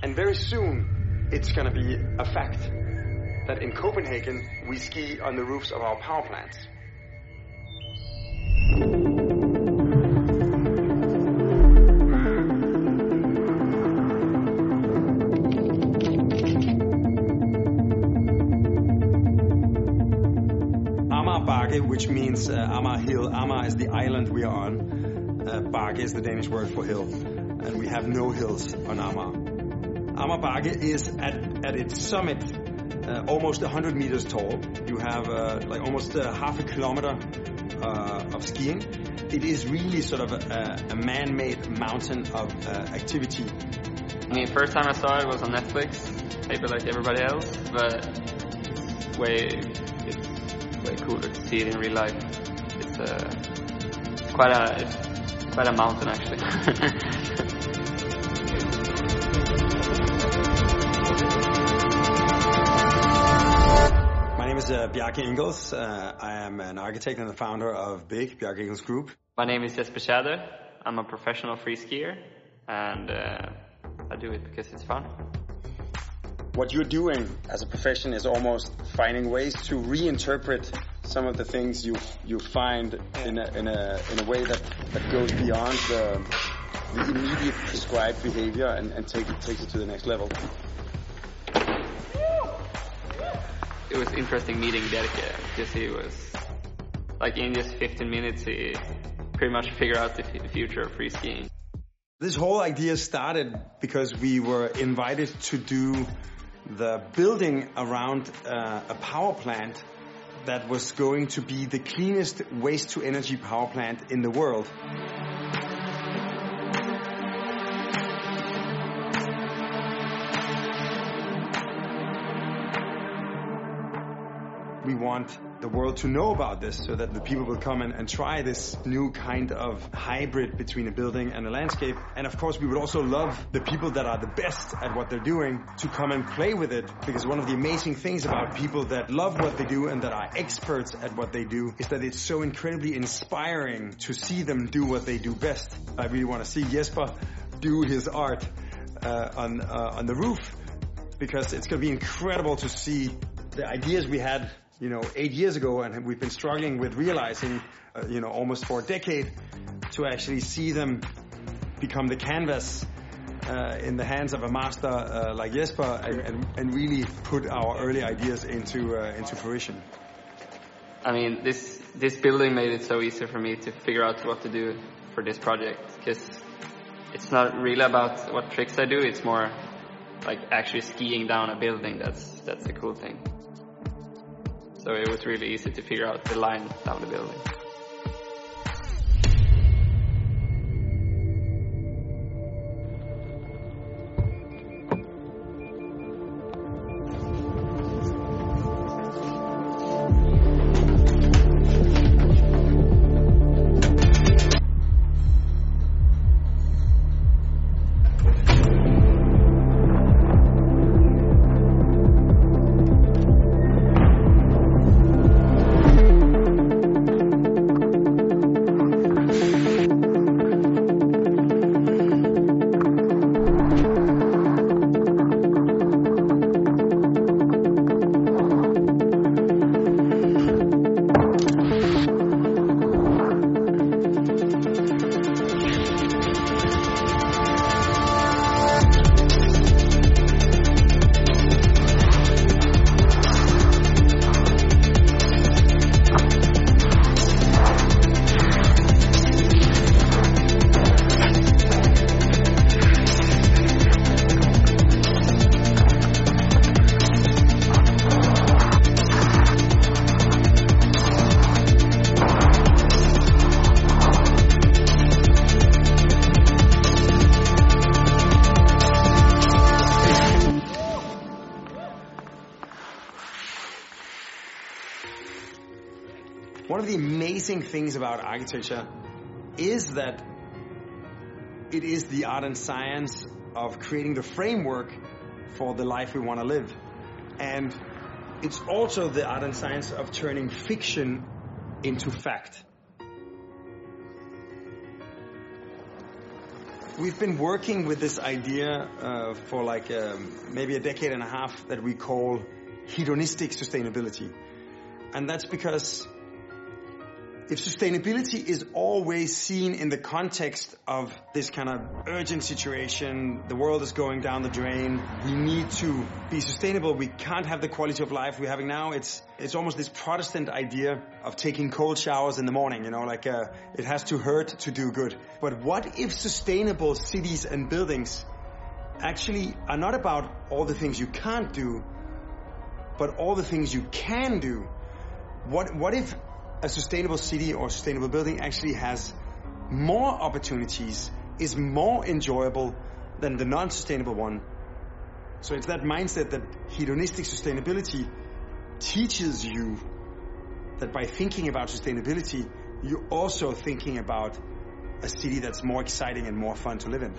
And very soon, it's going to be a fact that in Copenhagen, we ski on the roofs of our power plants. Amager Bakke, which means uh, Amager Hill. Amager is the island we are on. Uh, Bakke is the Danish word for hill. And we have no hills on Amager. Amager is at, at its summit uh, almost 100 meters tall. You have uh, like almost uh, half a kilometer uh, of skiing. It is really sort of a, a man-made mountain of uh, activity. I mean, first time I saw it was on Netflix, maybe like everybody else, but it's way, it's way cooler to see it in real life. It's uh, quite a, it's quite a mountain actually. is uh, Bjarke Ingels. Uh, I am an architect and the founder of Big Bjarke Ingels Group. My name is Jesper Tjäder. I'm a professional free skier, and uh, I do it because it's fun. What you're doing as a profession is almost finding ways to reinterpret some of the things you you find in a in a in a way that, that goes beyond the the immediate prescribed behavior and, and take it takes it to the next level. It was interesting meeting Bjarke because he was, like in just 15 minutes, he pretty much figured out the f- future of free skiing. This whole idea started because we were invited to do the building around uh, a power plant that was going to be the cleanest waste to energy power plant in the world. We want the world to know about this so that the people will come and, and try this new kind of hybrid between a building and a landscape. And of course, we would also love the people that are the best at what they're doing to come and play with it. Because one of the amazing things about people that love what they do and that are experts at what they do is that it's so incredibly inspiring to see them do what they do best. I really want to see Jesper do his art uh, on uh, on the roof because it's going to be incredible to see the ideas we had, you know, eight years ago, and we've been struggling with realizing, uh, you know, almost for a decade, to actually see them become the canvas uh, in the hands of a master uh, like Jesper, and, and, and really put our early ideas into uh, into fruition. I mean, this this building made it so easy for me to figure out what to do for this project because it's not really about what tricks I do. It's more like actually skiing down a building. That's that's the cool thing. So it was really easy to figure out the line down the building. One of the amazing things about architecture is that it is the art and science of creating the framework for the life we want to live. And it's also the art and science of turning fiction into fact. We've been working with this idea uh, for like um, maybe a decade and a half that we call hedonistic sustainability. And that's because if sustainability is always seen in the context of this kind of urgent situation, the world is going down the drain, we need to be sustainable, we can't have the quality of life we're having now, it's, it's almost this Protestant idea of taking cold showers in the morning, you know, like uh, it has to hurt to do good. But what if sustainable cities and buildings actually are not about all the things you can't do, but all the things you can do? What, what if a sustainable city or sustainable building actually has more opportunities, is more enjoyable than the non-sustainable one. So it's that mindset that hedonistic sustainability teaches you that by thinking about sustainability, you're also thinking about a city that's more exciting and more fun to live in.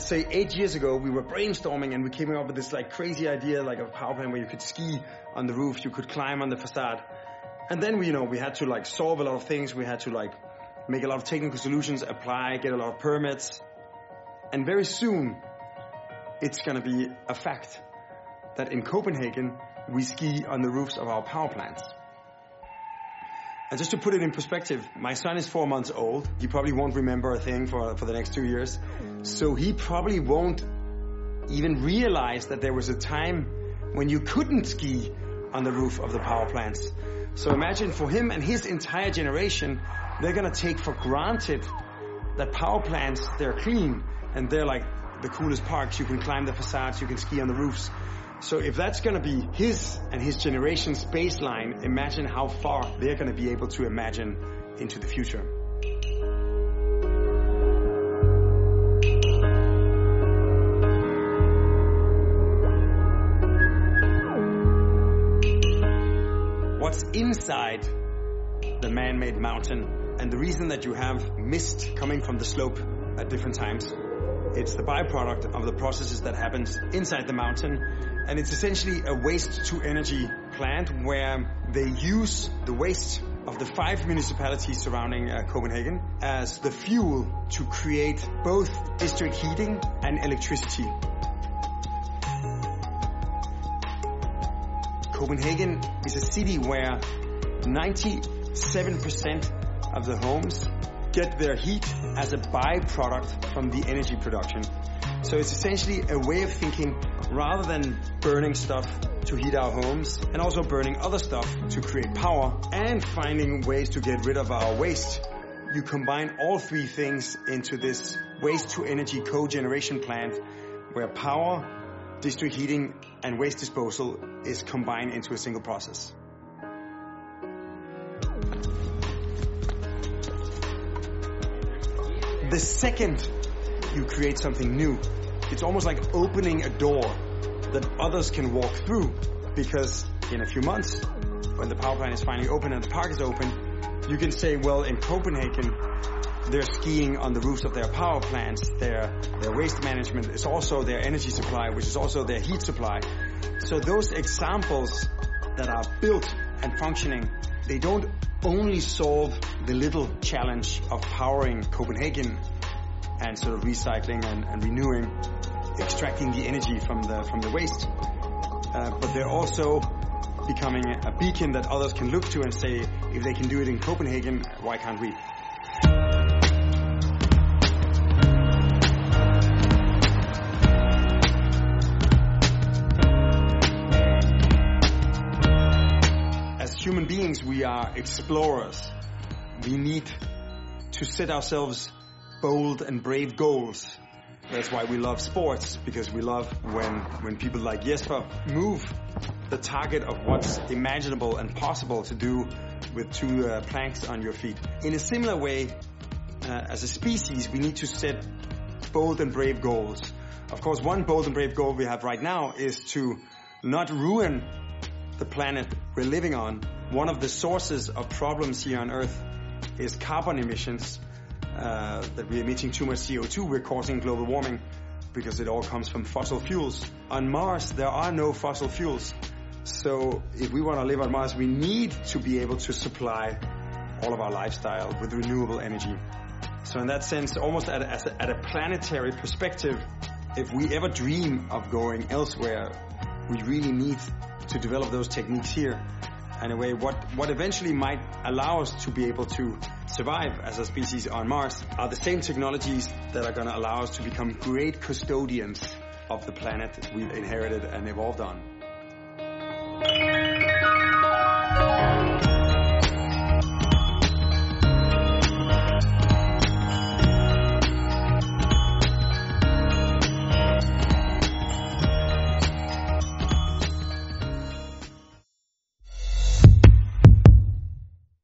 Let's say eight years ago, we were brainstorming and we came up with this like crazy idea, like a power plant where you could ski on the roof, you could climb on the facade. And then we, you know, we had to like solve a lot of things. We had to like make a lot of technical solutions, apply, get a lot of permits. And very soon, it's gonna be a fact that in Copenhagen, we ski on the roofs of our power plants. And just to put it in perspective, my son is four months old. He probably won't remember a thing for, for the next two years. So he probably won't even realize that there was a time when you couldn't ski on the roof of the power plants. So imagine for him and his entire generation, they're gonna take for granted that power plants, they're clean and they're like the coolest parks. You can climb the facades, you can ski on the roofs. So if that's to be his and his generation's baseline, imagine how far they're to be able to imagine into the future. Inside the man-made mountain and the reason that you have mist coming from the slope at different times it's the byproduct of the processes that happens inside the mountain. And it's essentially a waste to energy plant where they use the waste of the five municipalities surrounding uh, Copenhagen as the fuel to create both district heating and electricity. Copenhagen is a city where 97% of the homes get their heat as a byproduct from the energy production. So it's essentially a way of thinking rather than burning stuff to heat our homes and also burning other stuff to create power and finding ways to get rid of our waste. You combine all three things into this waste to energy cogeneration plant where power, district heating and waste disposal is combined into a single process. The second you create something new, it's almost like opening a door that others can walk through because in a few months, when the power plant is finally open and the park is open, you can say, well, in Copenhagen, they're skiing on the roofs of their power plants. Their, their waste management is also their energy supply, which is also their heat supply. So those examples that are built and functioning they don't only solve the little challenge of powering Copenhagen and sort of recycling and, and renewing, extracting the energy from the from the waste, uh, but they're also becoming a beacon that others can look to and say, if they can do it in Copenhagen, why can't we? Human beings, we are explorers. We need to set ourselves bold and brave goals. That's why we love sports, because we love when, when people like Jesper move the target of what's imaginable and possible to do with two uh, planks on your feet. In a similar way, uh, as a species, we need to set bold and brave goals. Of course, one bold and brave goal we have right now is to not ruin the planet we're living on, one of the sources of problems here on Earth is carbon emissions. Uh, that we're emitting too much CO2, we're causing global warming because it all comes from fossil fuels. On Mars, there are no fossil fuels. So if we want to live on Mars, we need to be able to supply all of our lifestyle with renewable energy. So in that sense, almost at a, at a planetary perspective, if we ever dream of going elsewhere, we really need to develop those techniques here. And a way, what, what eventually might allow us to be able to survive as a species on Mars are the same technologies that are going to allow us to become great custodians of the planet we've inherited and evolved on.